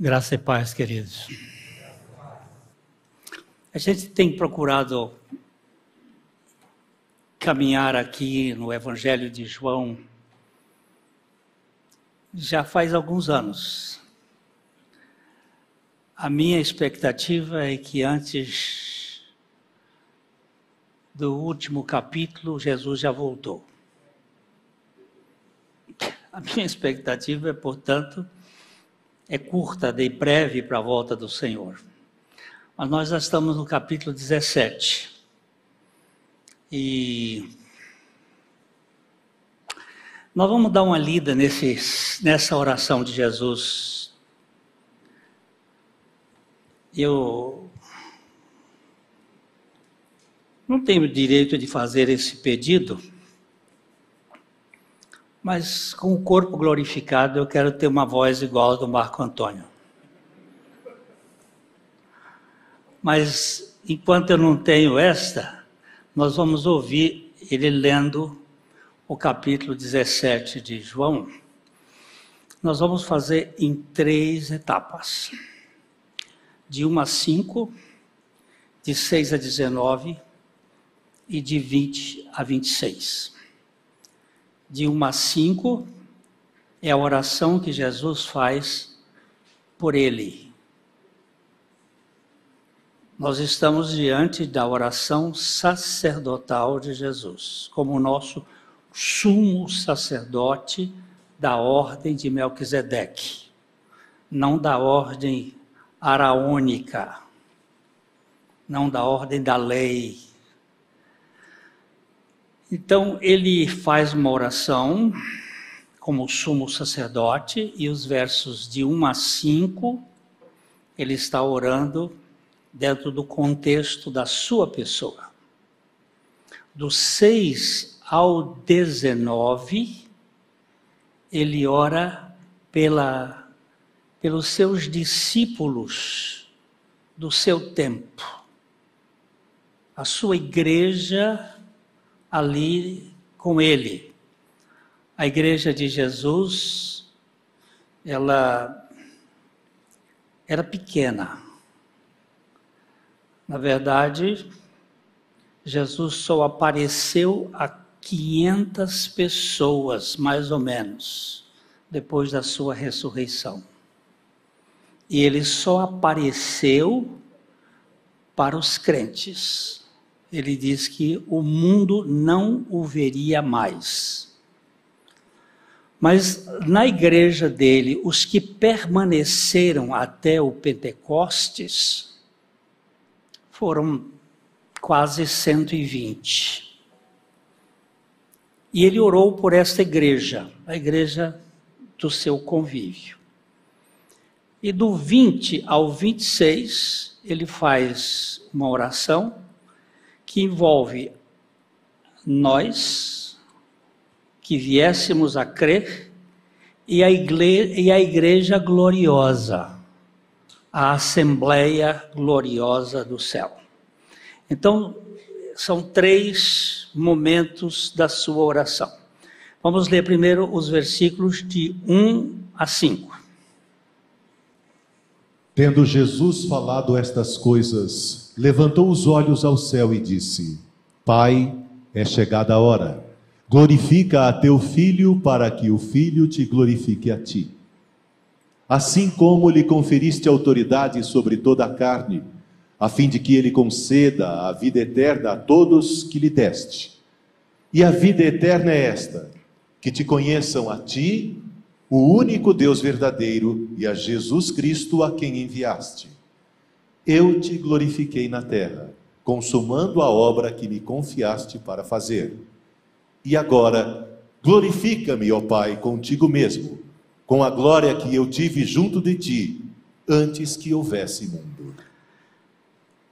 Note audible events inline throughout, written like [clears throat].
Graça e paz, queridos. A gente tem procurado caminhar aqui no Evangelho de João já faz alguns anos. A minha expectativa é que antes do último capítulo, Jesus já voltou. A minha expectativa é, portanto, é curta, de breve para a volta do Senhor. Mas nós já estamos no capítulo 17. E nós vamos dar uma lida nesse, nessa oração de Jesus. Eu não tenho direito de fazer esse pedido, mas com o corpo glorificado eu quero ter uma voz igual a do Marco Antônio. Mas enquanto eu não tenho esta, nós vamos ouvir ele lendo o capítulo 17 de João. Nós vamos fazer em três etapas: de 1 a 5, de 6 a 19 e de 20 a 26 de 1 a 5 é a oração que Jesus faz por ele. Nós estamos diante da oração sacerdotal de Jesus, como o nosso sumo sacerdote da ordem de Melquisedeque, não da ordem araônica, não da ordem da lei, então ele faz uma oração como sumo sacerdote e os versos de 1 a 5 ele está orando dentro do contexto da sua pessoa. Do 6 ao 19 ele ora pela pelos seus discípulos do seu tempo. A sua igreja ali com ele. A igreja de Jesus, ela era pequena. Na verdade, Jesus só apareceu a 500 pessoas, mais ou menos, depois da sua ressurreição. E ele só apareceu para os crentes ele diz que o mundo não o veria mais. Mas na igreja dele, os que permaneceram até o Pentecostes foram quase 120. E ele orou por esta igreja, a igreja do seu convívio. E do 20 ao 26, ele faz uma oração que envolve nós que viéssemos a crer e a, igreja, e a igreja gloriosa, a assembleia gloriosa do céu. Então, são três momentos da sua oração. Vamos ler primeiro os versículos de 1 a 5. Tendo Jesus falado estas coisas, levantou os olhos ao céu e disse: Pai, é chegada a hora. Glorifica a teu filho, para que o filho te glorifique a ti. Assim como lhe conferiste autoridade sobre toda a carne, a fim de que ele conceda a vida eterna a todos que lhe deste. E a vida eterna é esta: que te conheçam a ti, o único Deus verdadeiro, e a Jesus Cristo a quem enviaste eu te glorifiquei na terra, consumando a obra que me confiaste para fazer. E agora, glorifica-me, ó Pai, contigo mesmo, com a glória que eu tive junto de ti, antes que houvesse mundo.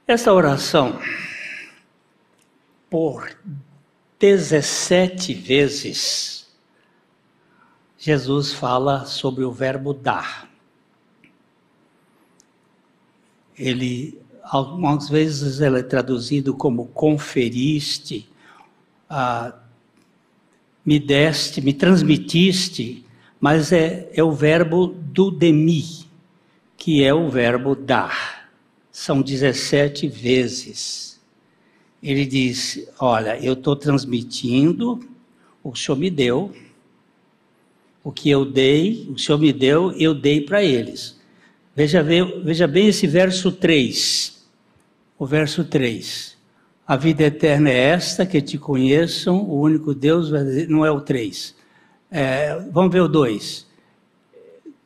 Essa oração, por 17 vezes, Jesus fala sobre o verbo dar ele algumas vezes ele é traduzido como conferiste, ah, me deste, me transmitiste, mas é, é o verbo do demi, que é o verbo dar. São 17 vezes. Ele diz: Olha, eu estou transmitindo o Senhor me deu, o que eu dei, o Senhor me deu, eu dei para eles. Veja, veja bem esse verso 3. O verso 3. A vida eterna é esta, que te conheçam, o único Deus, não é o 3. É, vamos ver o 2.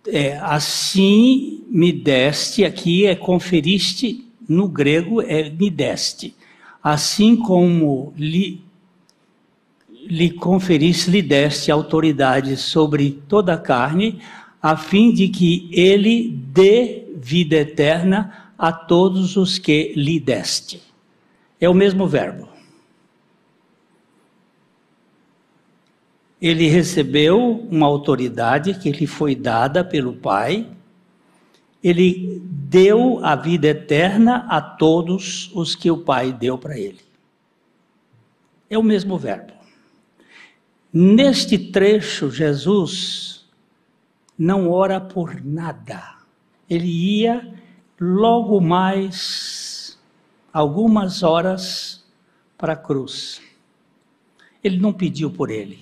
É, assim me deste, aqui é conferiste, no grego é me deste. Assim como lhe, lhe conferiste, lhe deste autoridade sobre toda a carne, a fim de que ele dê vida eterna a todos os que lhe deste. É o mesmo verbo. Ele recebeu uma autoridade que lhe foi dada pelo Pai. Ele deu a vida eterna a todos os que o Pai deu para ele. É o mesmo verbo. Neste trecho, Jesus não ora por nada. Ele ia logo mais algumas horas para a cruz. Ele não pediu por ele.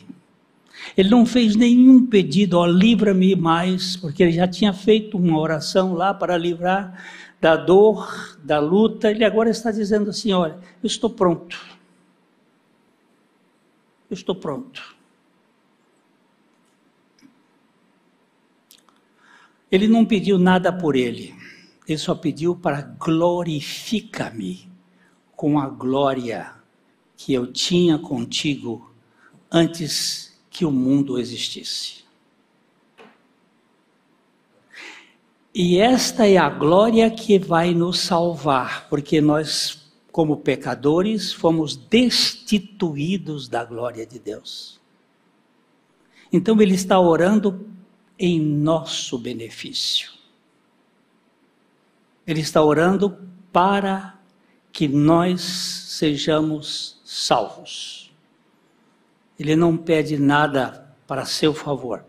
Ele não fez nenhum pedido, ó, livra-me mais, porque ele já tinha feito uma oração lá para livrar da dor, da luta. Ele agora está dizendo assim: olha, eu estou pronto. Eu estou pronto. Ele não pediu nada por ele, ele só pediu para glorifica-me com a glória que eu tinha contigo antes que o mundo existisse. E esta é a glória que vai nos salvar, porque nós, como pecadores, fomos destituídos da glória de Deus. Então ele está orando em nosso benefício. Ele está orando para que nós sejamos salvos. Ele não pede nada para seu favor.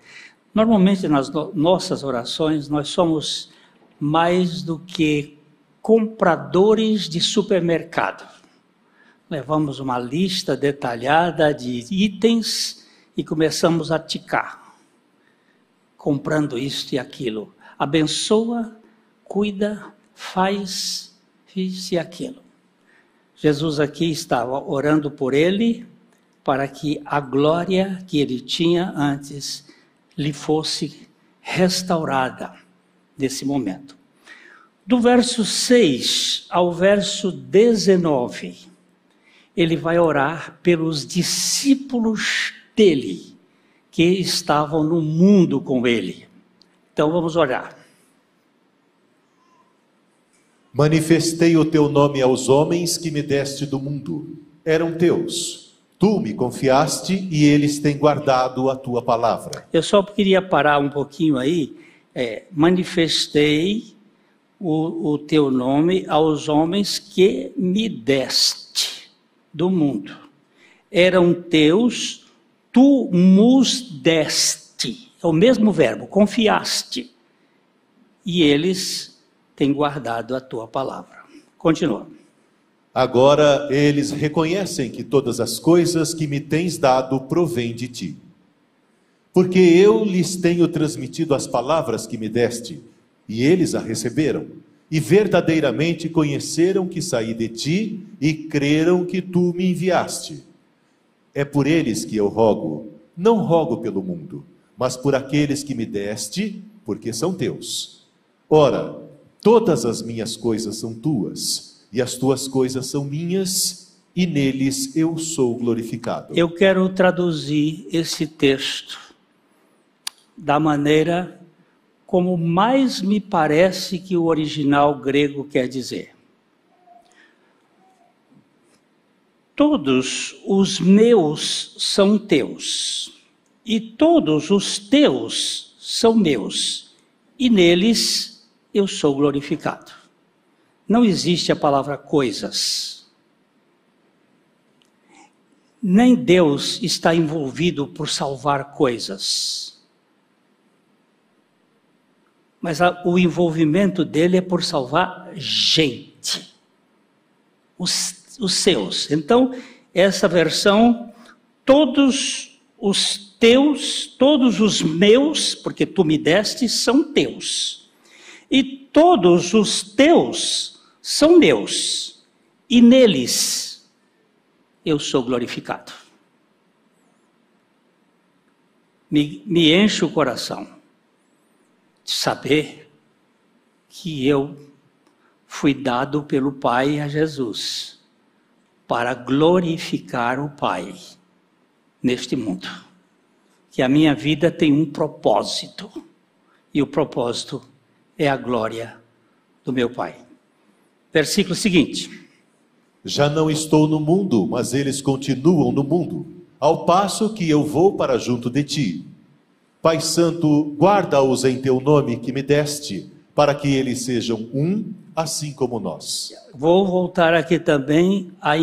Normalmente nas no nossas orações nós somos mais do que compradores de supermercado. Levamos uma lista detalhada de itens e começamos a ticar, comprando isto e aquilo. Abençoa, cuida, faz isso e aquilo. Jesus aqui estava orando por ele, para que a glória que ele tinha antes lhe fosse restaurada nesse momento. Do verso 6 ao verso 19, ele vai orar pelos discípulos dele que estavam no mundo com ele. Então vamos orar. Manifestei o teu nome aos homens que me deste do mundo. Eram teus Tu me confiaste e eles têm guardado a tua palavra. Eu só queria parar um pouquinho aí. É, manifestei o, o teu nome aos homens que me deste do mundo. Eram teus, tu nos deste. É o mesmo verbo, confiaste. E eles têm guardado a tua palavra. Continua. Agora eles reconhecem que todas as coisas que me tens dado provêm de ti. Porque eu lhes tenho transmitido as palavras que me deste, e eles a receberam, e verdadeiramente conheceram que saí de ti e creram que tu me enviaste. É por eles que eu rogo, não rogo pelo mundo, mas por aqueles que me deste, porque são teus. Ora, todas as minhas coisas são tuas e as tuas coisas são minhas, e neles eu sou glorificado. Eu quero traduzir esse texto da maneira como mais me parece que o original grego quer dizer. Todos os meus são teus, e todos os teus são meus, e neles eu sou glorificado. Não existe a palavra coisas. Nem Deus está envolvido por salvar coisas. mas a, o envolvimento dele é por salvar gente, os, os seus. Então, essa versão, todos os teus, todos os meus, porque tu me deste, são teus. E todos os teus são meus. E neles eu sou glorificado. Me, me enche o coração de saber que eu fui dado pelo Pai a Jesus para glorificar o Pai neste mundo que a minha vida tem um propósito. E o propósito é a glória do meu Pai. Versículo seguinte. Já não estou no mundo, mas eles continuam no mundo, ao passo que eu vou para junto de ti. Pai Santo, guarda-os em teu nome que me deste, para que eles sejam um, assim como nós. Vou voltar aqui também a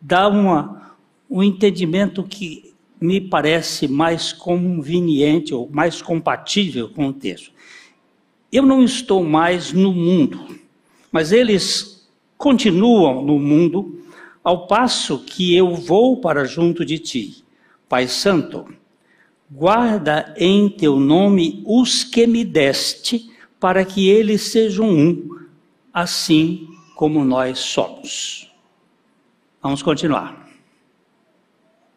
dar uma, um entendimento que me parece mais conveniente ou mais compatível com o texto. Eu não estou mais no mundo, mas eles continuam no mundo, ao passo que eu vou para junto de ti. Pai Santo, guarda em teu nome os que me deste, para que eles sejam um, assim como nós somos. Vamos continuar.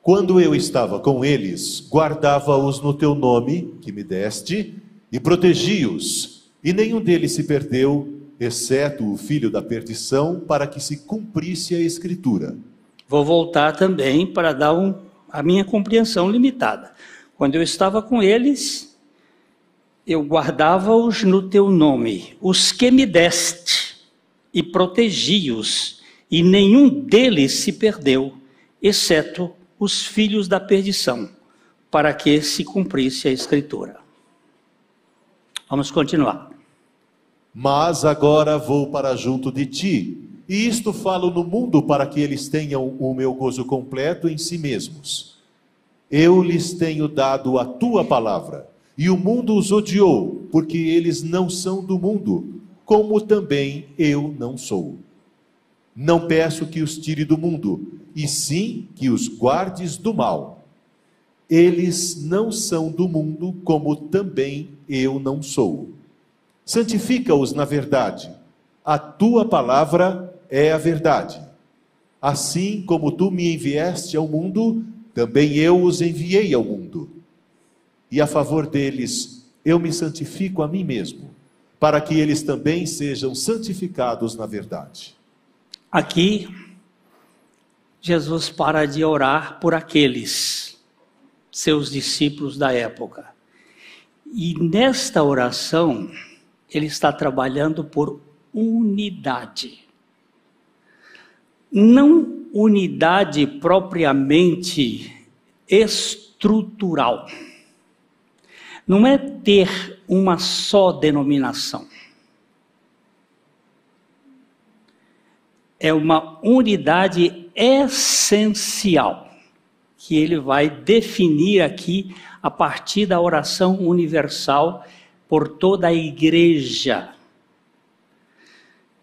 Quando eu estava com eles, guardava-os no teu nome, que me deste, e protegi-os, e nenhum deles se perdeu, exceto o filho da perdição, para que se cumprisse a Escritura. Vou voltar também para dar um, a minha compreensão limitada. Quando eu estava com eles, eu guardava-os no teu nome, os que me deste, e protegi-os, e nenhum deles se perdeu, exceto os filhos da perdição, para que se cumprisse a Escritura. Vamos continuar. Mas agora vou para junto de ti, e isto falo no mundo para que eles tenham o meu gozo completo em si mesmos. Eu lhes tenho dado a tua palavra, e o mundo os odiou, porque eles não são do mundo, como também eu não sou. Não peço que os tire do mundo, e sim que os guardes do mal. Eles não são do mundo, como também eu não sou. Santifica-os na verdade. A tua palavra é a verdade. Assim como tu me enviaste ao mundo, também eu os enviei ao mundo. E a favor deles, eu me santifico a mim mesmo, para que eles também sejam santificados na verdade. Aqui, Jesus para de orar por aqueles, seus discípulos da época. E nesta oração, ele está trabalhando por unidade. Não unidade propriamente estrutural. Não é ter uma só denominação. é uma unidade essencial que ele vai definir aqui a partir da oração universal por toda a igreja.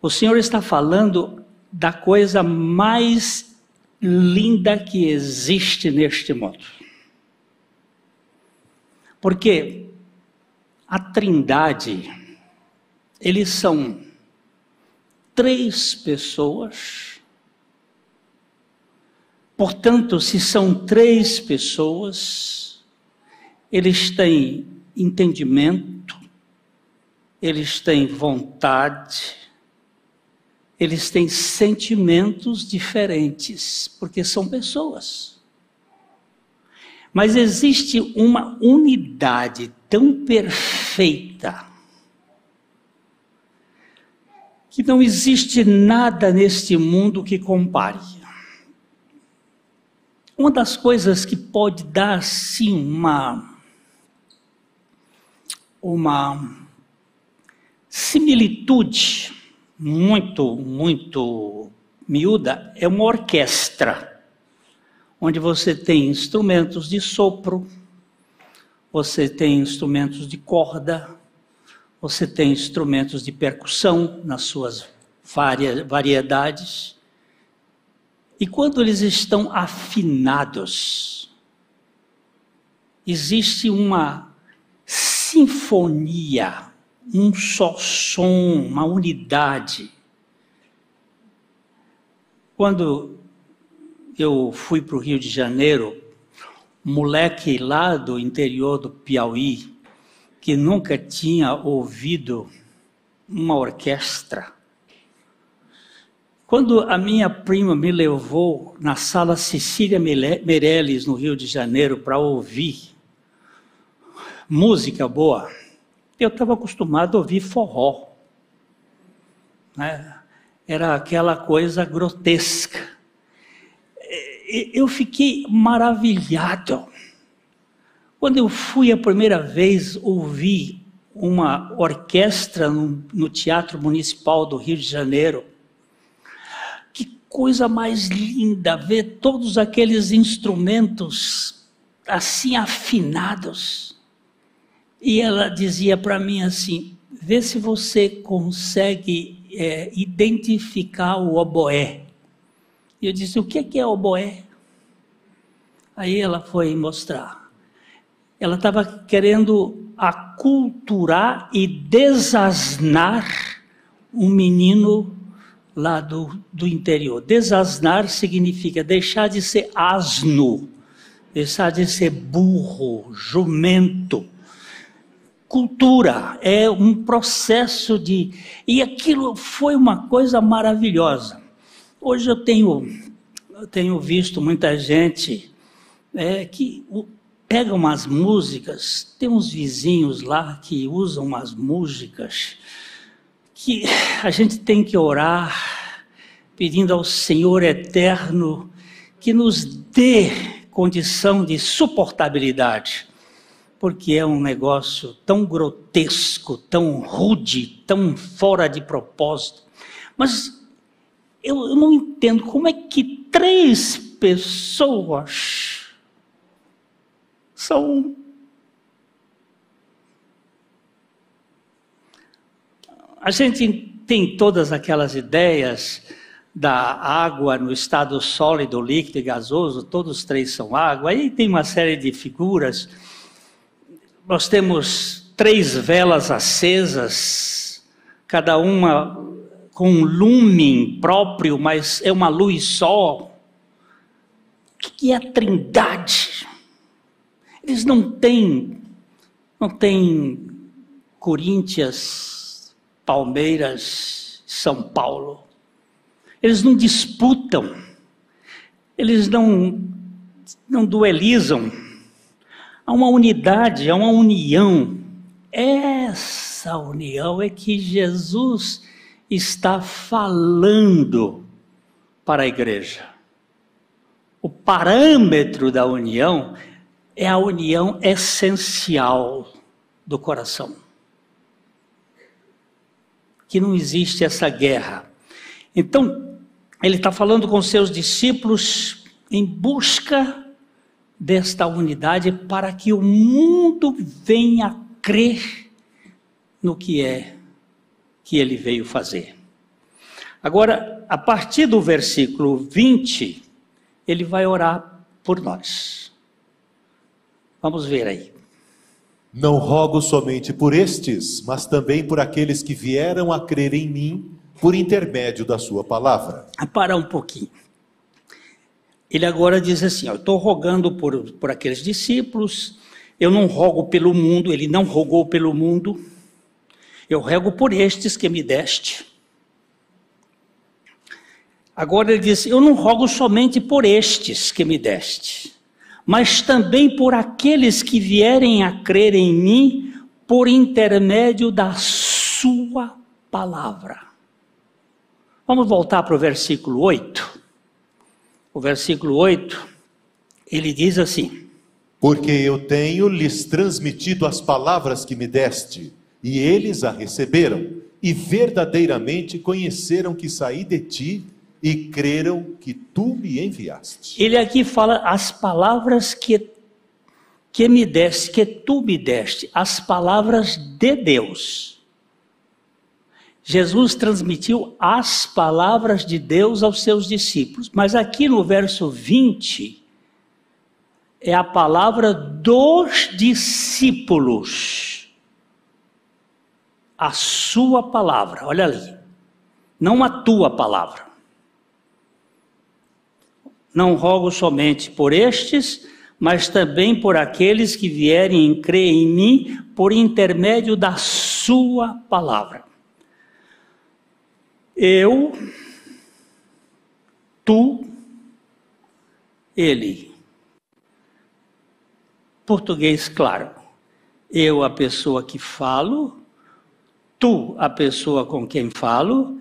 O Senhor está falando da coisa mais linda que existe neste mundo. Porque a Trindade, eles são três pessoas. Portanto, se são três pessoas, eles têm entendimento, eles têm vontade, eles têm sentimentos diferentes, porque são pessoas. Mas existe uma unidade tão perfeita que não existe nada neste mundo que compare. Uma das coisas que pode dar sim uma uma similitude muito muito miúda é uma orquestra onde você tem instrumentos de sopro, você tem instrumentos de corda, você tem instrumentos de percussão nas suas variedades. E quando eles estão afinados, existe uma sinfonia, um só som, uma unidade. Quando eu fui para o Rio de Janeiro, moleque lá do interior do Piauí, que nunca tinha ouvido uma orquestra. Quando a minha prima me levou na sala Cecília Meirelles, no Rio de Janeiro, para ouvir música boa, eu estava acostumado a ouvir forró. Né? Era aquela coisa grotesca. Eu fiquei maravilhado quando eu fui a primeira vez ouvir uma orquestra no, no Teatro Municipal do Rio de Janeiro, que coisa mais linda ver todos aqueles instrumentos assim afinados. E ela dizia para mim assim: vê se você consegue é, identificar o oboé. E eu disse: o que é oboé? Aí ela foi mostrar ela estava querendo aculturar e desasnar um menino lá do, do interior. Desasnar significa deixar de ser asno, deixar de ser burro, jumento. Cultura é um processo de. E aquilo foi uma coisa maravilhosa. Hoje eu tenho, eu tenho visto muita gente é, que pega umas músicas, tem uns vizinhos lá que usam umas músicas que a gente tem que orar pedindo ao Senhor eterno que nos dê condição de suportabilidade, porque é um negócio tão grotesco, tão rude, tão fora de propósito. Mas eu, eu não entendo como é que três pessoas são a gente tem todas aquelas ideias da água no estado sólido, líquido e gasoso, todos os três são água. Aí tem uma série de figuras. Nós temos três velas acesas, cada uma com um lumen próprio, mas é uma luz só. O que é a trindade? Eles não têm, não têm Corinthians, Palmeiras, São Paulo. Eles não disputam, eles não, não duelizam. Há uma unidade, há uma união. Essa união é que Jesus está falando para a igreja. O parâmetro da união é a união essencial do coração. Que não existe essa guerra. Então, ele está falando com seus discípulos em busca desta unidade para que o mundo venha crer no que é que ele veio fazer. Agora, a partir do versículo 20, ele vai orar por nós. Vamos ver aí. Não rogo somente por estes, mas também por aqueles que vieram a crer em mim por intermédio da sua palavra. A parar um pouquinho. Ele agora diz assim: Eu estou rogando por, por aqueles discípulos, eu não rogo pelo mundo, ele não rogou pelo mundo, eu rego por estes que me deste. Agora ele diz: Eu não rogo somente por estes que me deste mas também por aqueles que vierem a crer em mim por intermédio da Sua palavra. Vamos voltar para o versículo 8. O versículo 8, ele diz assim: Porque eu tenho lhes transmitido as palavras que me deste, e eles a receberam, e verdadeiramente conheceram que saí de ti e creram que tu me enviaste. Ele aqui fala as palavras que que me deste, que tu me deste, as palavras de Deus. Jesus transmitiu as palavras de Deus aos seus discípulos. Mas aqui no verso 20, é a palavra dos discípulos. A sua palavra, olha ali. Não a tua palavra. Não rogo somente por estes, mas também por aqueles que vierem crer em mim por intermédio da sua palavra. Eu, tu, ele. Português claro. Eu, a pessoa que falo, tu, a pessoa com quem falo,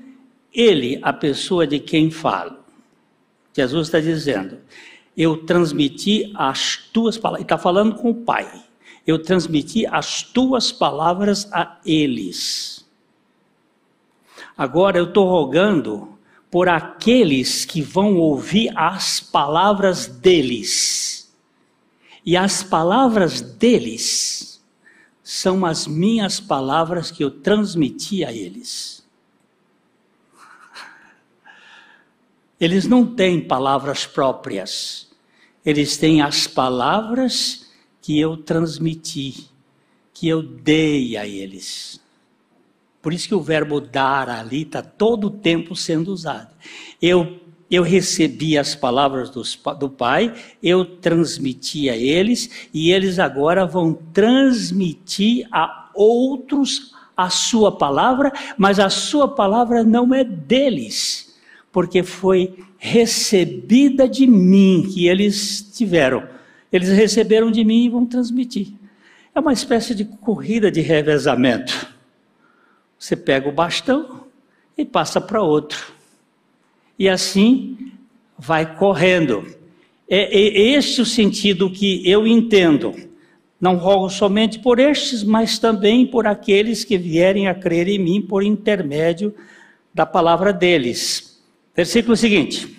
ele, a pessoa de quem falo. Jesus está dizendo: Eu transmiti as tuas palavras. Está falando com o Pai. Eu transmiti as tuas palavras a eles. Agora eu estou rogando por aqueles que vão ouvir as palavras deles. E as palavras deles são as minhas palavras que eu transmiti a eles. Eles não têm palavras próprias, eles têm as palavras que eu transmiti, que eu dei a eles. Por isso que o verbo dar ali está todo o tempo sendo usado. Eu, eu recebi as palavras dos, do Pai, eu transmiti a eles, e eles agora vão transmitir a outros a sua palavra, mas a sua palavra não é deles, porque foi recebida de mim que eles tiveram. Eles receberam de mim e vão transmitir. É uma espécie de corrida de revezamento. Você pega o bastão e passa para outro. E assim vai correndo. É, é este o sentido que eu entendo. Não rogo somente por estes, mas também por aqueles que vierem a crer em mim por intermédio da palavra deles. Versículo seguinte.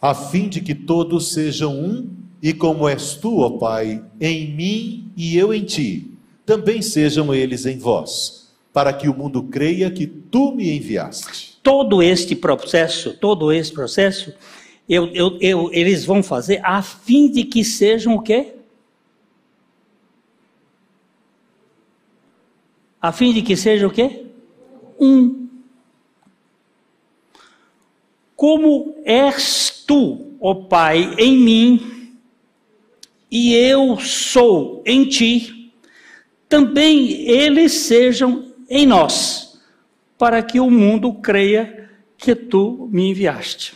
A fim de que todos sejam um, e como és tu, ó Pai, em mim e eu em ti, também sejam eles em vós para que o mundo creia que tu me enviaste. Todo este processo, todo este processo, eu, eu, eu, eles vão fazer a fim de que sejam o quê? A fim de que sejam o quê? Um. Como és tu, ó Pai, em mim, e eu sou em ti, também eles sejam em nós, para que o mundo creia que tu me enviaste.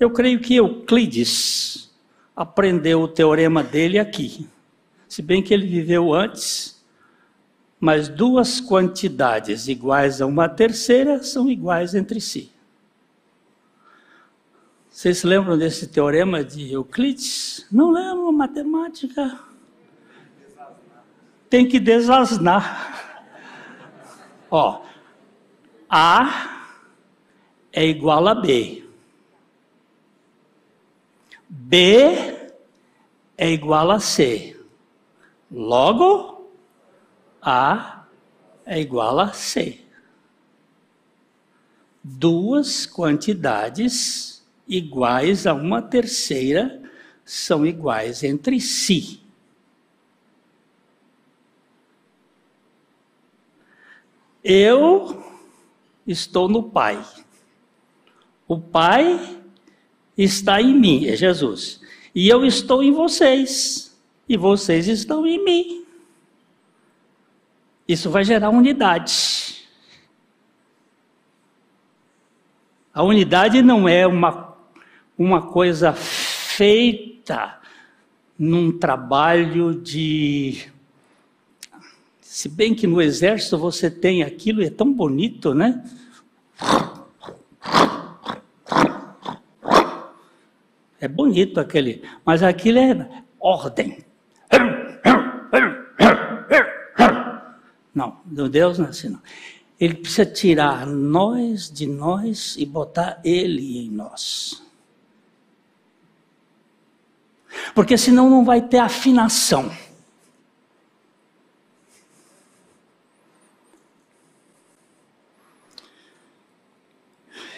Eu creio que Euclides aprendeu o teorema dele aqui. Se bem que ele viveu antes, mas duas quantidades iguais a uma terceira são iguais entre si. Vocês se lembram desse teorema de Euclides? Não lembro, matemática. Tem que desasnar. Ó, A é igual a B. B é igual a C. Logo, A é igual a C. Duas quantidades iguais a uma terceira são iguais entre si. Eu estou no Pai. O Pai está em mim, é Jesus. E eu estou em vocês. E vocês estão em mim. Isso vai gerar unidade. A unidade não é uma, uma coisa feita num trabalho de se bem que no exército você tem aquilo e é tão bonito, né? É bonito aquele, mas aquilo é ordem. Não, meu Deus não é assim não. Ele precisa tirar nós de nós e botar ele em nós. Porque senão não vai ter afinação.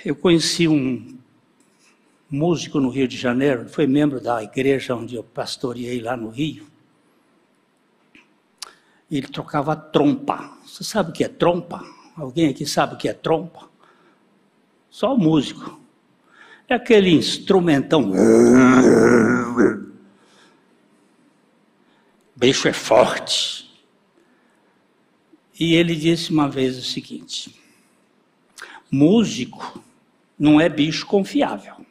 Eu conheci um músico no Rio de Janeiro, foi membro da igreja onde eu pastoreei lá no Rio. Ele tocava trompa. Você sabe o que é trompa? Alguém aqui sabe o que é trompa? Só o músico. É aquele instrumentão. Bicho é forte. E ele disse uma vez o seguinte: músico não é bicho confiável.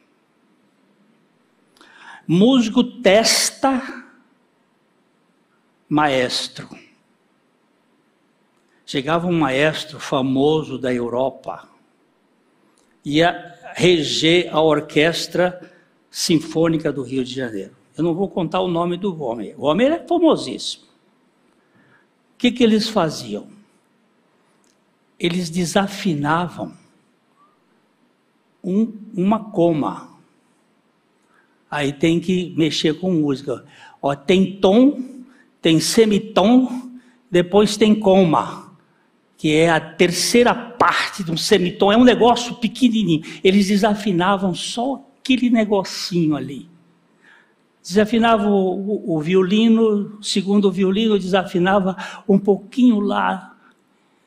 Músico testa maestro. Chegava um maestro famoso da Europa, ia reger a orquestra sinfônica do Rio de Janeiro. Eu não vou contar o nome do homem. O homem é famosíssimo. O que, que eles faziam? Eles desafinavam um, uma coma. Aí tem que mexer com música. Ó, tem tom, tem semitom, depois tem coma, que é a terceira parte de um semitom. É um negócio pequenininho. Eles desafinavam só aquele negocinho ali. Desafinava o, o, o violino, segundo o violino, desafinava um pouquinho lá.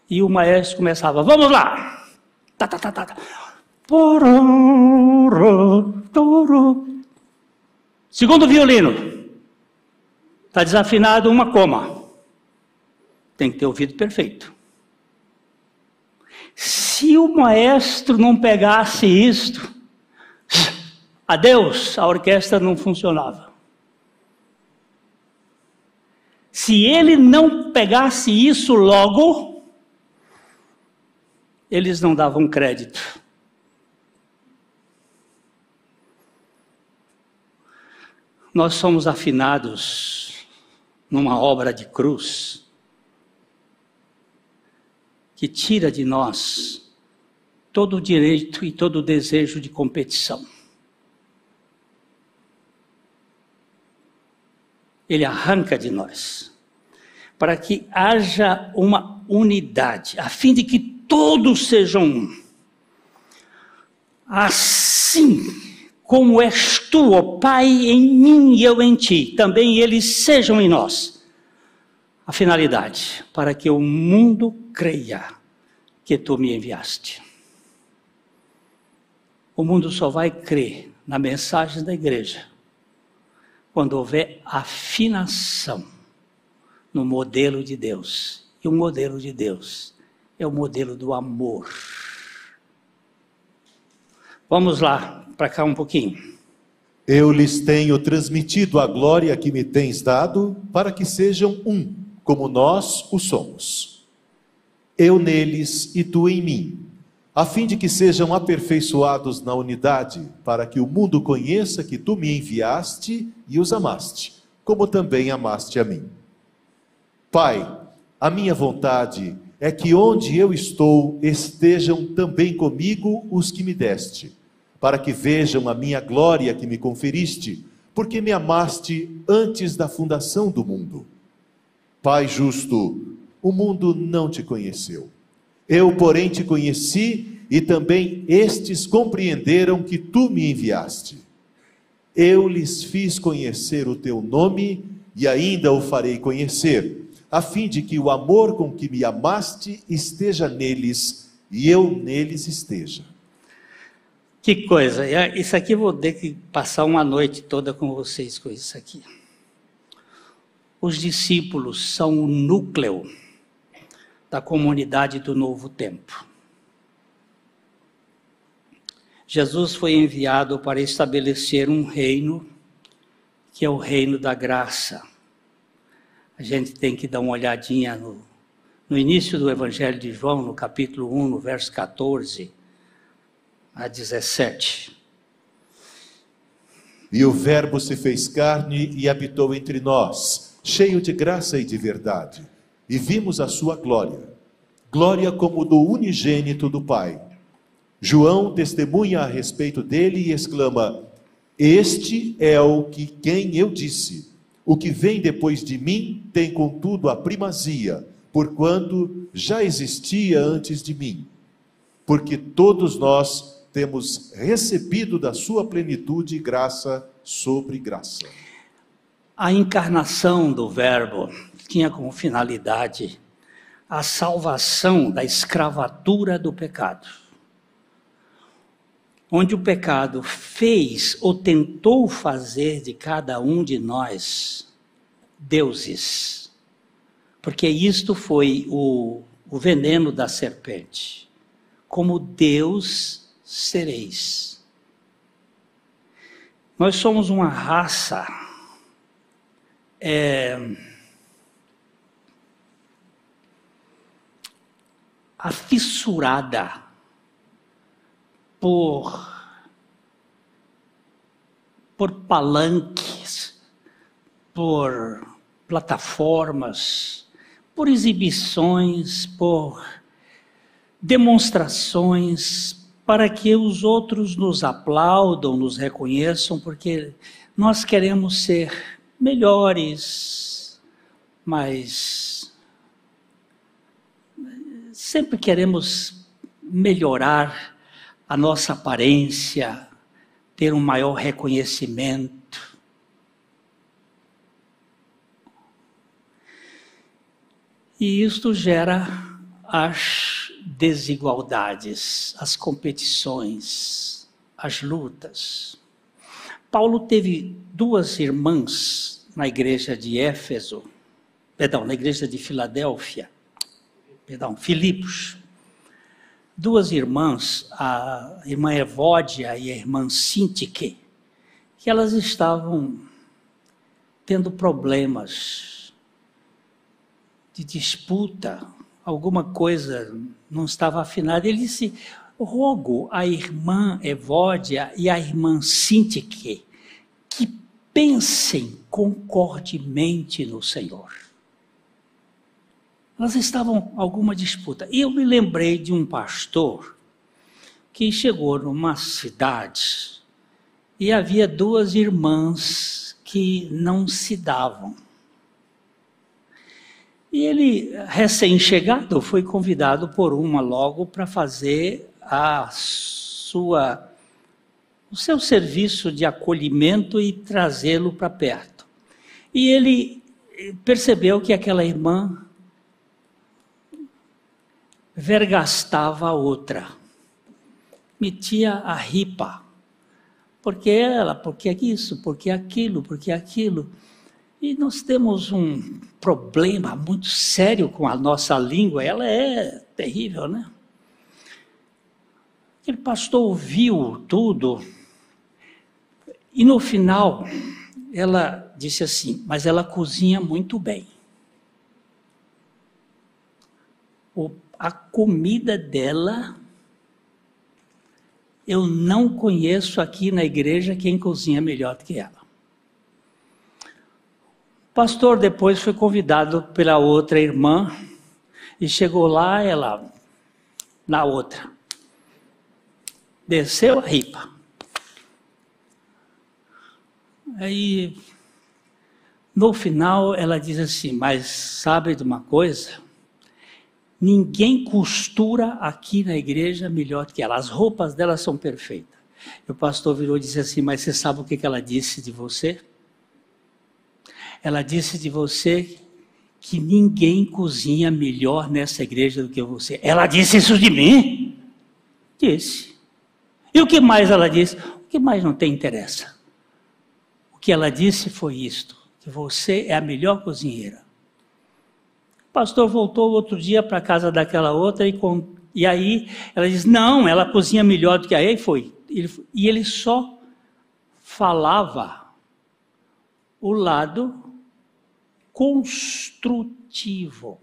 E o maestro começava, vamos lá! Tá, tá, tá, tá. Segundo violino, está desafinado uma coma. Tem que ter ouvido perfeito. Se o maestro não pegasse isto, [sniffs] adeus, a orquestra não funcionava. Se ele não pegasse isso logo, eles não davam crédito. Nós somos afinados numa obra de cruz que tira de nós todo o direito e todo o desejo de competição. Ele arranca de nós, para que haja uma unidade, a fim de que todos sejam um. Assim, como és tu, ó Pai, em mim e eu em ti, também eles sejam em nós. A finalidade, para que o mundo creia que tu me enviaste. O mundo só vai crer na mensagem da igreja quando houver afinação no modelo de Deus. E o modelo de Deus é o modelo do amor. Vamos lá, para cá um pouquinho. Eu lhes tenho transmitido a glória que me tens dado, para que sejam um, como nós o somos. Eu neles e tu em mim, a fim de que sejam aperfeiçoados na unidade, para que o mundo conheça que tu me enviaste e os amaste, como também amaste a mim. Pai, a minha vontade é que onde eu estou estejam também comigo os que me deste para que vejam a minha glória que me conferiste, porque me amaste antes da fundação do mundo. Pai justo, o mundo não te conheceu. Eu, porém, te conheci e também estes compreenderam que tu me enviaste. Eu lhes fiz conhecer o teu nome e ainda o farei conhecer, a fim de que o amor com que me amaste esteja neles e eu neles esteja. Que coisa, isso aqui vou ter que passar uma noite toda com vocês com isso aqui. Os discípulos são o núcleo da comunidade do novo tempo. Jesus foi enviado para estabelecer um reino, que é o reino da graça. A gente tem que dar uma olhadinha no, no início do Evangelho de João, no capítulo 1, no verso 14 a 17. E o Verbo se fez carne e habitou entre nós, cheio de graça e de verdade, e vimos a sua glória, glória como do unigênito do Pai. João testemunha a respeito dele e exclama: Este é o que quem eu disse. O que vem depois de mim tem contudo a primazia, porquanto já existia antes de mim. Porque todos nós temos recebido da sua plenitude graça sobre graça. A encarnação do Verbo tinha como finalidade a salvação da escravatura do pecado. Onde o pecado fez ou tentou fazer de cada um de nós deuses. Porque isto foi o, o veneno da serpente. Como Deus sereis. Nós somos uma raça é, afissurada por, por palanques, por plataformas, por exibições, por demonstrações, para que os outros nos aplaudam, nos reconheçam, porque nós queremos ser melhores, mas sempre queremos melhorar a nossa aparência, ter um maior reconhecimento. E isto gera as desigualdades, as competições, as lutas. Paulo teve duas irmãs na igreja de Éfeso, perdão, na igreja de Filadélfia, perdão, Filipos duas irmãs, a irmã Evódia e a irmã Sintique, que elas estavam tendo problemas de disputa, alguma coisa não estava afinada. Ele disse: rogo a irmã Evódia e a irmã Sintique que pensem concordemente no Senhor elas estavam alguma disputa. E eu me lembrei de um pastor que chegou numa cidade e havia duas irmãs que não se davam. E ele, recém-chegado, foi convidado por uma logo para fazer a sua o seu serviço de acolhimento e trazê-lo para perto. E ele percebeu que aquela irmã vergastava a outra, metia a ripa. Porque ela, porque isso, porque aquilo, porque aquilo. E nós temos um problema muito sério com a nossa língua, ela é terrível, né? Aquele pastor ouviu tudo, e no final ela disse assim: Mas ela cozinha muito bem. O a comida dela, eu não conheço aqui na igreja quem cozinha melhor do que ela. O pastor depois foi convidado pela outra irmã e chegou lá, ela na outra. Desceu a ripa. Aí, no final, ela diz assim: Mas sabe de uma coisa? Ninguém costura aqui na igreja melhor que ela. As roupas dela são perfeitas. E o pastor virou e disse assim: Mas você sabe o que ela disse de você? Ela disse de você que ninguém cozinha melhor nessa igreja do que você. Ela disse isso de mim? Disse. E o que mais ela disse? O que mais não tem interessa. O que ela disse foi isto: que você é a melhor cozinheira. O pastor voltou outro dia para a casa daquela outra e, com, e aí ela diz: Não, ela cozinha melhor do que a ele. Foi. Ele, e ele só falava o lado construtivo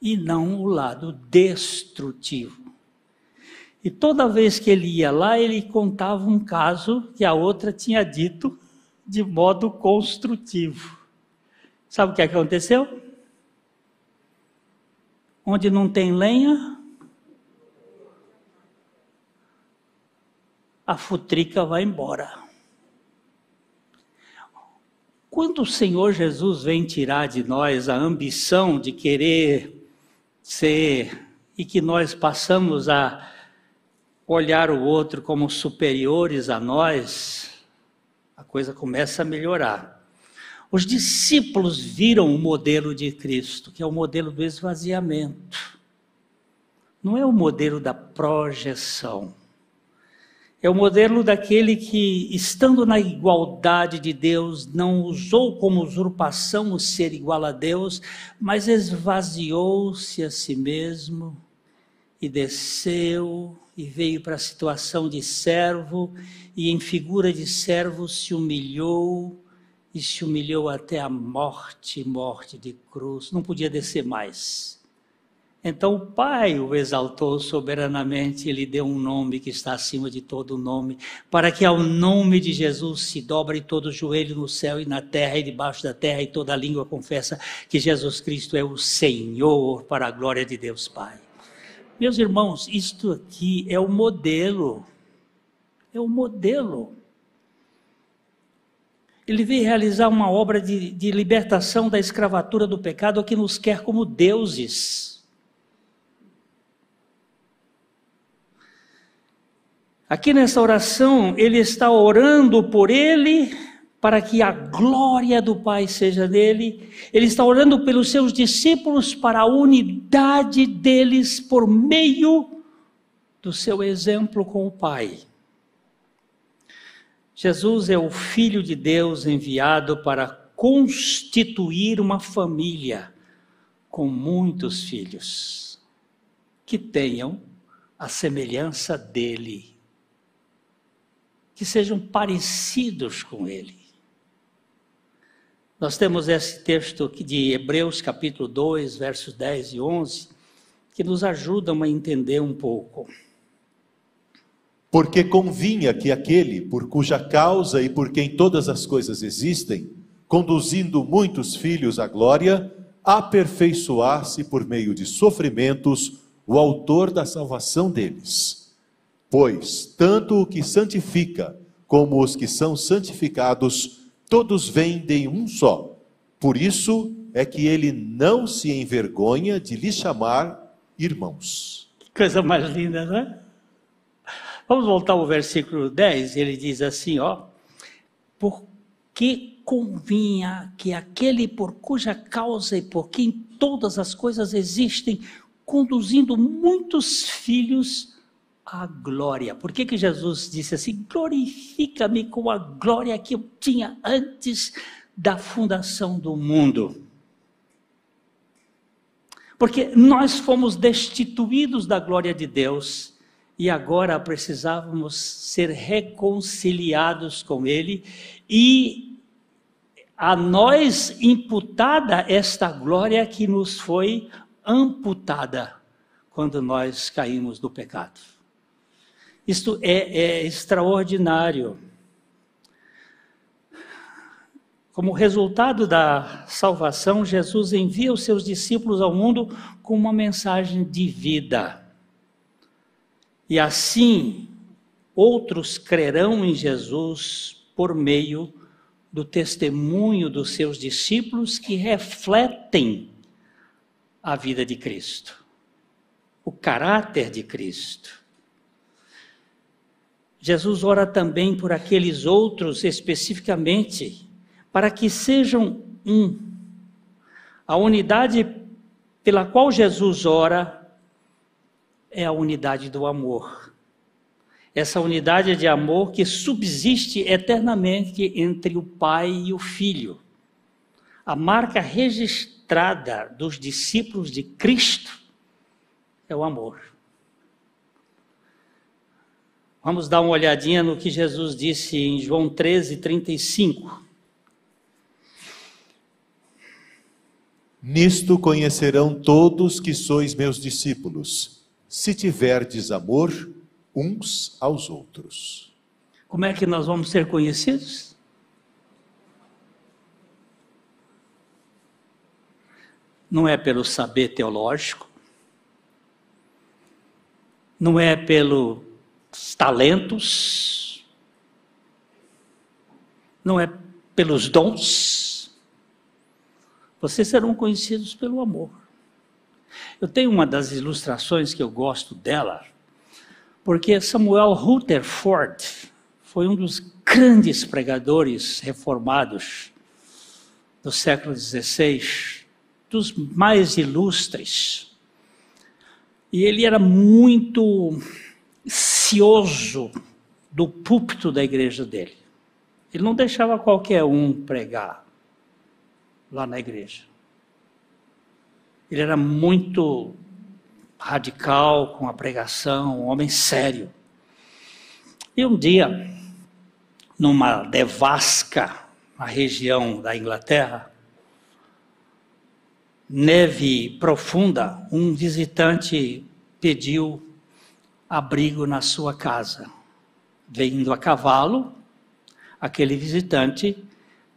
e não o lado destrutivo. E toda vez que ele ia lá, ele contava um caso que a outra tinha dito de modo construtivo. Sabe o que aconteceu? Onde não tem lenha, a futrica vai embora. Quando o Senhor Jesus vem tirar de nós a ambição de querer ser e que nós passamos a olhar o outro como superiores a nós, a coisa começa a melhorar. Os discípulos viram o modelo de Cristo, que é o modelo do esvaziamento. Não é o modelo da projeção. É o modelo daquele que, estando na igualdade de Deus, não usou como usurpação o ser igual a Deus, mas esvaziou-se a si mesmo e desceu e veio para a situação de servo, e em figura de servo se humilhou e se humilhou até a morte morte de cruz. Não podia descer mais. Então o Pai o exaltou soberanamente e lhe deu um nome que está acima de todo nome, para que ao nome de Jesus se dobre todo o joelho no céu e na terra e debaixo da terra, e toda língua confessa que Jesus Cristo é o Senhor, para a glória de Deus Pai. Meus irmãos, isto aqui é o modelo. É o modelo. Ele veio realizar uma obra de, de libertação da escravatura do pecado que nos quer como deuses. Aqui nessa oração, ele está orando por ele, para que a glória do Pai seja nele. Ele está orando pelos seus discípulos para a unidade deles por meio do seu exemplo com o Pai. Jesus é o Filho de Deus enviado para constituir uma família com muitos filhos que tenham a semelhança dele, que sejam parecidos com ele. Nós temos esse texto de Hebreus, capítulo 2, versos 10 e 11, que nos ajudam a entender um pouco. Porque convinha que aquele por cuja causa e por quem todas as coisas existem, conduzindo muitos filhos à glória, aperfeiçoasse por meio de sofrimentos o autor da salvação deles. Pois tanto o que santifica como os que são santificados, todos vêm de um só. Por isso é que ele não se envergonha de lhe chamar irmãos. Que coisa mais linda, não é? Vamos voltar ao versículo 10, ele diz assim, ó, porque convinha que aquele por cuja causa e por quem todas as coisas existem, conduzindo muitos filhos à glória. Por que, que Jesus disse assim: glorifica-me com a glória que eu tinha antes da fundação do mundo? Porque nós fomos destituídos da glória de Deus e agora precisávamos ser reconciliados com Ele e a nós imputada esta glória que nos foi amputada quando nós caímos no pecado. Isto é, é extraordinário. Como resultado da salvação, Jesus envia os seus discípulos ao mundo com uma mensagem de vida. E assim, outros crerão em Jesus por meio do testemunho dos seus discípulos que refletem a vida de Cristo, o caráter de Cristo. Jesus ora também por aqueles outros especificamente, para que sejam um. A unidade pela qual Jesus ora é a unidade do amor. Essa unidade de amor que subsiste eternamente entre o Pai e o Filho. A marca registrada dos discípulos de Cristo é o amor. Vamos dar uma olhadinha no que Jesus disse em João 13, 35. Nisto conhecerão todos que sois meus discípulos se tiverdes amor uns aos outros. Como é que nós vamos ser conhecidos? Não é pelo saber teológico, não é pelos talentos, não é pelos dons. Vocês serão conhecidos pelo amor. Eu tenho uma das ilustrações que eu gosto dela, Porque Samuel Rutherford foi um dos grandes pregadores reformados do século XVI, dos mais ilustres. E ele era muito cioso do púlpito da igreja dele. Ele não deixava qualquer um pregar lá na igreja. Ele era muito radical com a pregação, um homem sério. E um dia, numa devasca na região da Inglaterra, neve profunda, um visitante pediu abrigo na sua casa. Vindo a cavalo, aquele visitante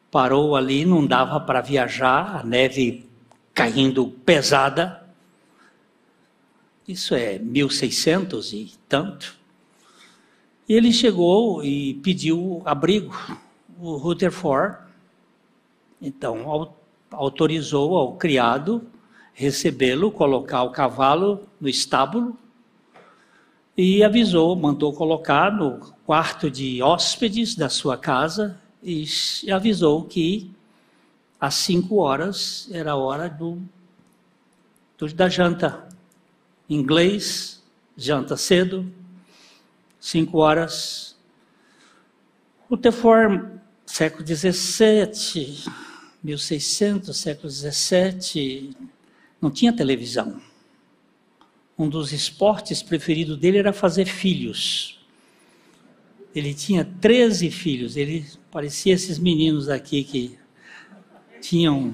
parou ali, não dava para viajar, a neve caindo pesada. Isso é 1600 e tanto. E ele chegou e pediu abrigo. O Rutherford, então, autorizou ao criado recebê-lo, colocar o cavalo no estábulo e avisou, mandou colocar no quarto de hóspedes da sua casa e avisou que às cinco horas era a hora do, do da janta. Inglês, janta cedo, cinco horas. O Tefor, século XVII, 1600, século XVII, não tinha televisão. Um dos esportes preferidos dele era fazer filhos. Ele tinha 13 filhos. Ele parecia esses meninos aqui que tinham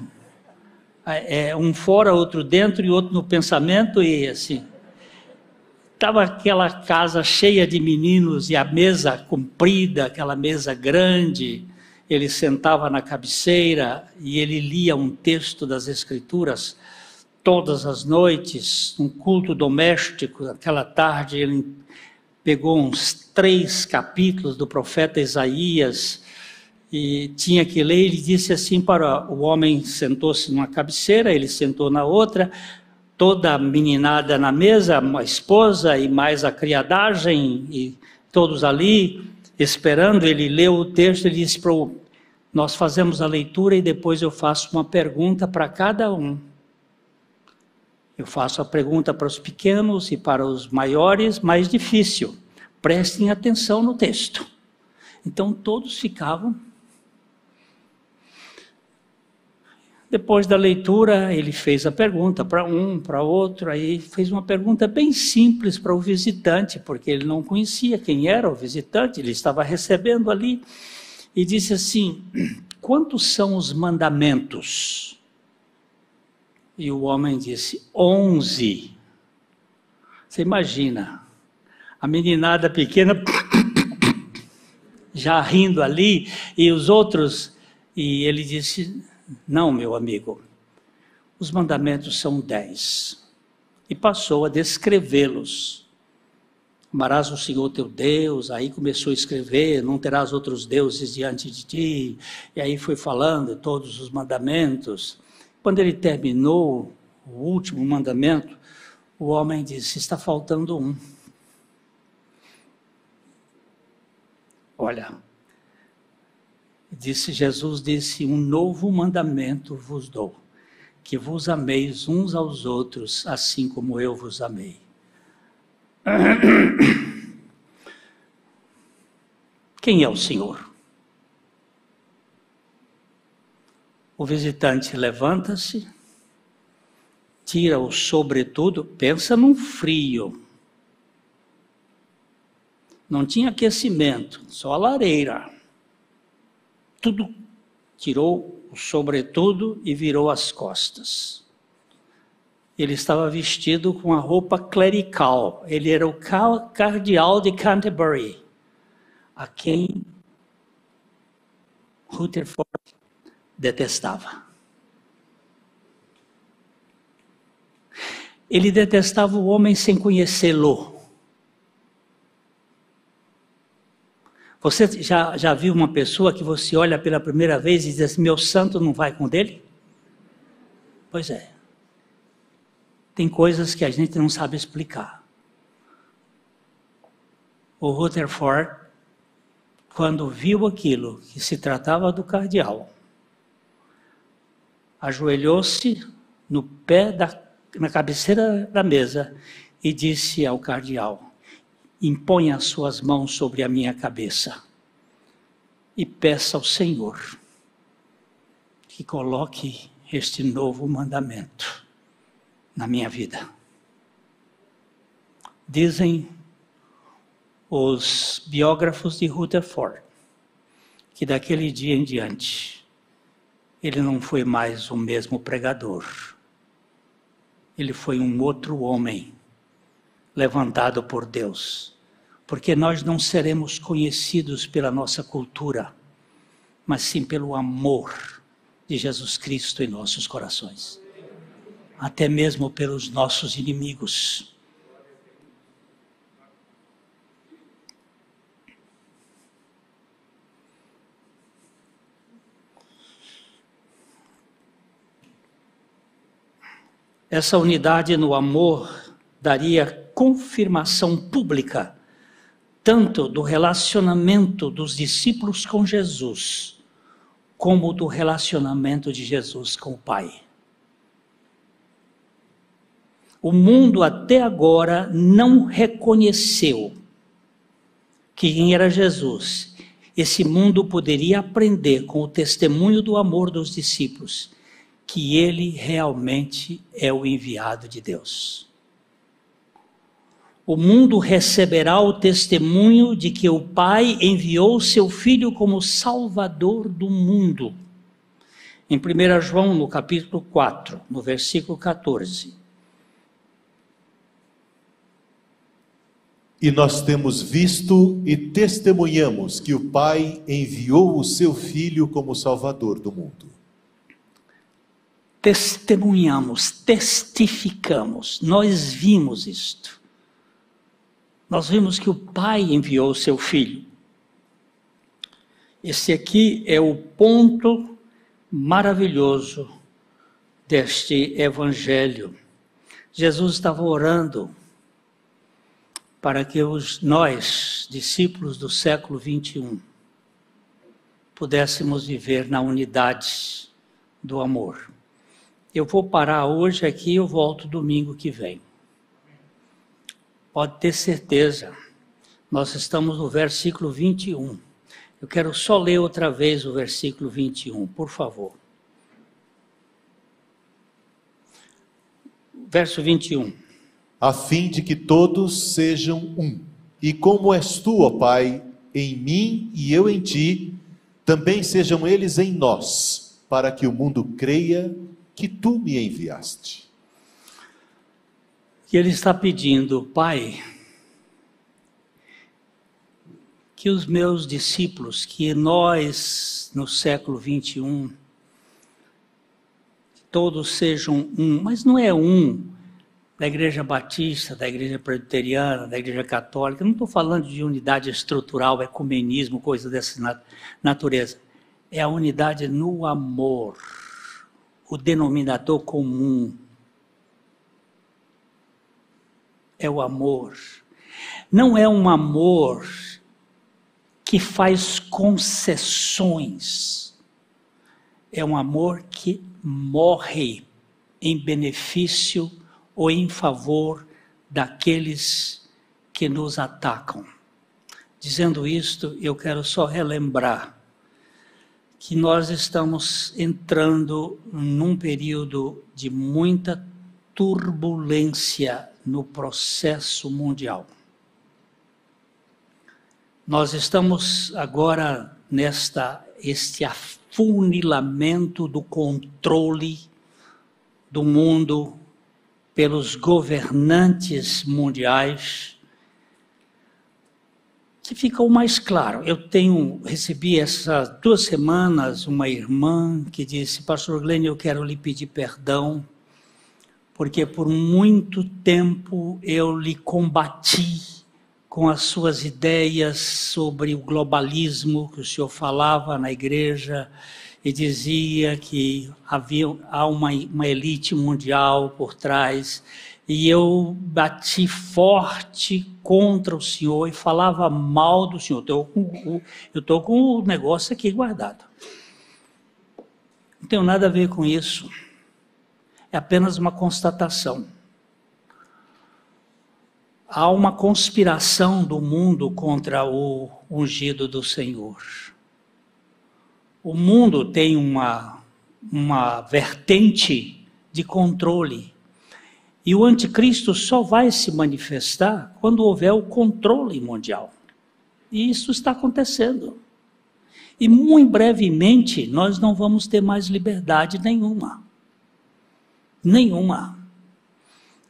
é, um fora, outro dentro e outro no pensamento e assim estava aquela casa cheia de meninos e a mesa comprida, aquela mesa grande. Ele sentava na cabeceira e ele lia um texto das Escrituras todas as noites, um culto doméstico. Aquela tarde ele pegou uns três capítulos do profeta Isaías e tinha que ler. Ele disse assim para o homem: sentou-se numa cabeceira, ele sentou na outra toda a meninada na mesa, a esposa e mais a criadagem, e todos ali esperando. Ele leu o texto e disse para o. Nós fazemos a leitura e depois eu faço uma pergunta para cada um. Eu faço a pergunta para os pequenos e para os maiores, mais difícil. Prestem atenção no texto. Então todos ficavam Depois da leitura, ele fez a pergunta para um, para outro, aí fez uma pergunta bem simples para o visitante, porque ele não conhecia quem era o visitante, ele estava recebendo ali, e disse assim: [clears throat] Quantos são os mandamentos? E o homem disse: Onze. Você imagina, a meninada pequena [clears throat] já rindo ali, e os outros, e ele disse: não, meu amigo. Os mandamentos são dez. E passou a descrevê-los. Amarás o Senhor teu Deus, aí começou a escrever, não terás outros deuses diante de ti, e aí foi falando todos os mandamentos. Quando ele terminou o último mandamento, o homem disse: Está faltando um. Olha, Disse Jesus disse: "Um novo mandamento vos dou, que vos ameis uns aos outros, assim como eu vos amei." [coughs] Quem é o Senhor? O visitante levanta-se, tira o sobretudo, pensa num frio. Não tinha aquecimento, só lareira tudo, tirou o sobretudo e virou as costas. Ele estava vestido com a roupa clerical. Ele era o cardeal de Canterbury, a quem Rutherford detestava. Ele detestava o homem sem conhecê-lo. Você já, já viu uma pessoa que você olha pela primeira vez e diz assim, meu santo não vai com dele? Pois é. Tem coisas que a gente não sabe explicar. O Rutherford, quando viu aquilo, que se tratava do cardeal, ajoelhou-se no pé da, na cabeceira da mesa e disse ao cardeal: Imponha as suas mãos sobre a minha cabeça e peça ao Senhor que coloque este novo mandamento na minha vida. Dizem os biógrafos de Rutherford que daquele dia em diante ele não foi mais o mesmo pregador. Ele foi um outro homem levantado por Deus. Porque nós não seremos conhecidos pela nossa cultura, mas sim pelo amor de Jesus Cristo em nossos corações. Até mesmo pelos nossos inimigos. Essa unidade no amor daria confirmação pública tanto do relacionamento dos discípulos com Jesus, como do relacionamento de Jesus com o Pai. O mundo até agora não reconheceu que quem era Jesus. Esse mundo poderia aprender com o testemunho do amor dos discípulos que ele realmente é o enviado de Deus. O mundo receberá o testemunho de que o Pai enviou seu Filho como Salvador do mundo. Em 1 João, no capítulo 4, no versículo 14. E nós temos visto e testemunhamos que o Pai enviou o seu Filho como Salvador do mundo testemunhamos, testificamos, nós vimos isto. Nós vimos que o Pai enviou o seu Filho. Esse aqui é o ponto maravilhoso deste Evangelho. Jesus estava orando para que os, nós, discípulos do século 21, pudéssemos viver na unidade do amor. Eu vou parar hoje aqui e eu volto domingo que vem. Pode ter certeza. Nós estamos no versículo 21. Eu quero só ler outra vez o versículo 21, por favor. Verso 21. A fim de que todos sejam um. E como és tu, ó Pai, em mim e eu em ti, também sejam eles em nós, para que o mundo creia que tu me enviaste. Que ele está pedindo, Pai, que os meus discípulos, que nós no século 21, todos sejam um, mas não é um da igreja batista, da igreja presbiteriana, da igreja católica, não estou falando de unidade estrutural, ecumenismo, coisa dessa natureza. É a unidade no amor o denominador comum é o amor. Não é um amor que faz concessões. É um amor que morre em benefício ou em favor daqueles que nos atacam. Dizendo isto, eu quero só relembrar que nós estamos entrando num período de muita turbulência no processo mundial. Nós estamos agora nesta este afunilamento do controle do mundo pelos governantes mundiais que ficou mais claro. Eu tenho recebi essas duas semanas uma irmã que disse: Pastor Glenn, eu quero lhe pedir perdão, porque por muito tempo eu lhe combati com as suas ideias sobre o globalismo que o senhor falava na igreja e dizia que havia há uma, uma elite mundial por trás e eu bati forte contra o senhor e falava mal do senhor. Eu estou com o negócio aqui guardado. Não tenho nada a ver com isso. É apenas uma constatação. Há uma conspiração do mundo contra o ungido do Senhor. O mundo tem uma, uma vertente de controle. E o anticristo só vai se manifestar quando houver o controle mundial. E isso está acontecendo. E muito brevemente nós não vamos ter mais liberdade nenhuma. Nenhuma.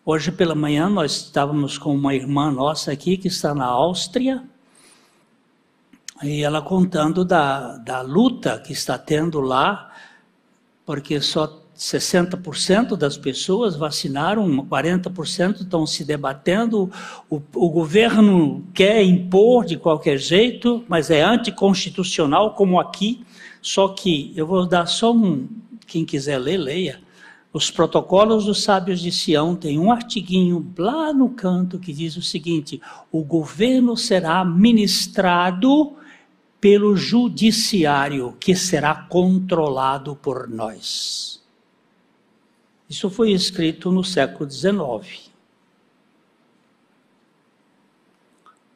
Hoje pela manhã nós estávamos com uma irmã nossa aqui que está na Áustria. E ela contando da, da luta que está tendo lá, porque só 60% das pessoas vacinaram, 40% estão se debatendo. O, o, governo quer impor de qualquer jeito, mas é anticonstitucional, como aqui. Só que eu vou dar só um. Quem quiser ler, leia. Os protocolos dos sábios de Sião tem um artiguinho lá no canto que diz o seguinte: o governo será ministrado pelo judiciário, que será controlado por nós. Isso foi escrito no século XIX.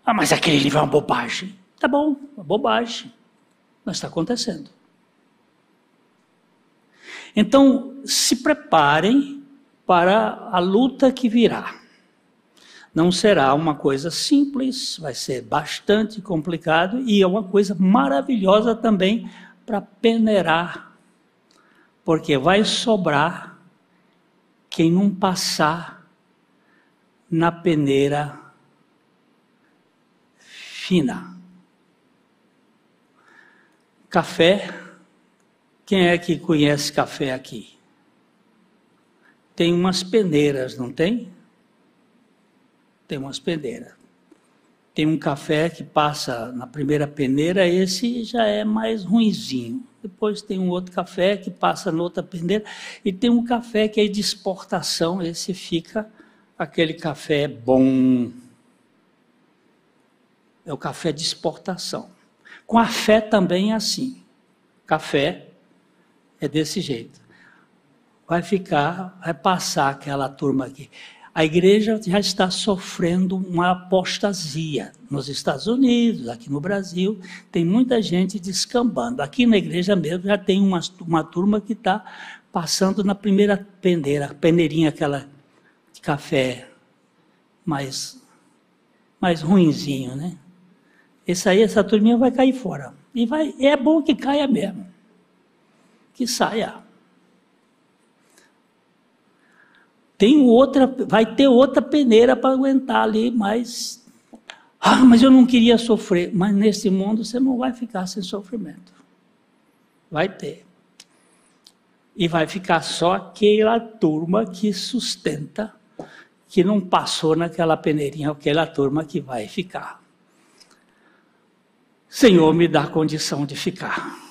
Ah, mas aquele livro é uma bobagem. Tá bom, uma bobagem. Mas está acontecendo. Então, se preparem para a luta que virá. Não será uma coisa simples, vai ser bastante complicado e é uma coisa maravilhosa também para peneirar, porque vai sobrar quem não passar na peneira fina. Café, quem é que conhece café aqui? Tem umas peneiras, não tem? Tem umas peneiras. Tem um café que passa na primeira peneira, esse já é mais ruinzinho. Depois tem um outro café que passa noutra peneira. E tem um café que é de exportação, esse fica aquele café bom. É o café de exportação. Com a fé também é assim. Café é desse jeito. Vai ficar, vai passar aquela turma aqui a igreja já está sofrendo uma apostasia. Nos Estados Unidos, aqui no Brasil, tem muita gente descambando. Aqui na igreja mesmo já tem uma, uma turma que está passando na primeira peneira, peneirinha aquela de café mais, mais ruinzinho, né? Esse aí, essa turminha vai cair fora. E vai, é bom que caia mesmo. Que saia. tem outra, vai ter outra peneira para aguentar ali, mas ah, mas eu não queria sofrer. Mas nesse mundo você não vai ficar sem sofrimento. Vai ter. E vai ficar só aquela turma que sustenta, que não passou naquela peneirinha, aquela turma que vai ficar. Senhor, me dá condição de ficar.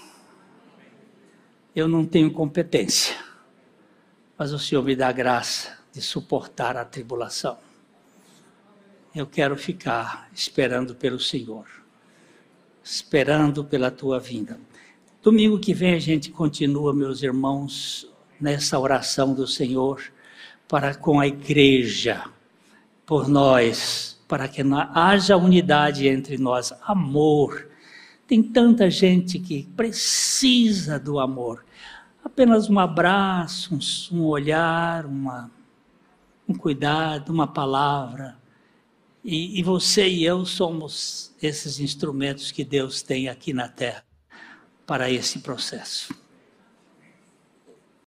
Eu não tenho competência mas o Senhor me dá graça de suportar a tribulação. Eu quero ficar esperando pelo Senhor, esperando pela tua vinda. Domingo que vem a gente continua, meus irmãos, nessa oração do Senhor para com a igreja, por nós, para que haja unidade entre nós, amor. Tem tanta gente que precisa do amor apenas um abraço, um, um olhar, uma, um cuidado, uma palavra. E, e você e eu somos esses instrumentos que Deus tem aqui na terra para esse processo.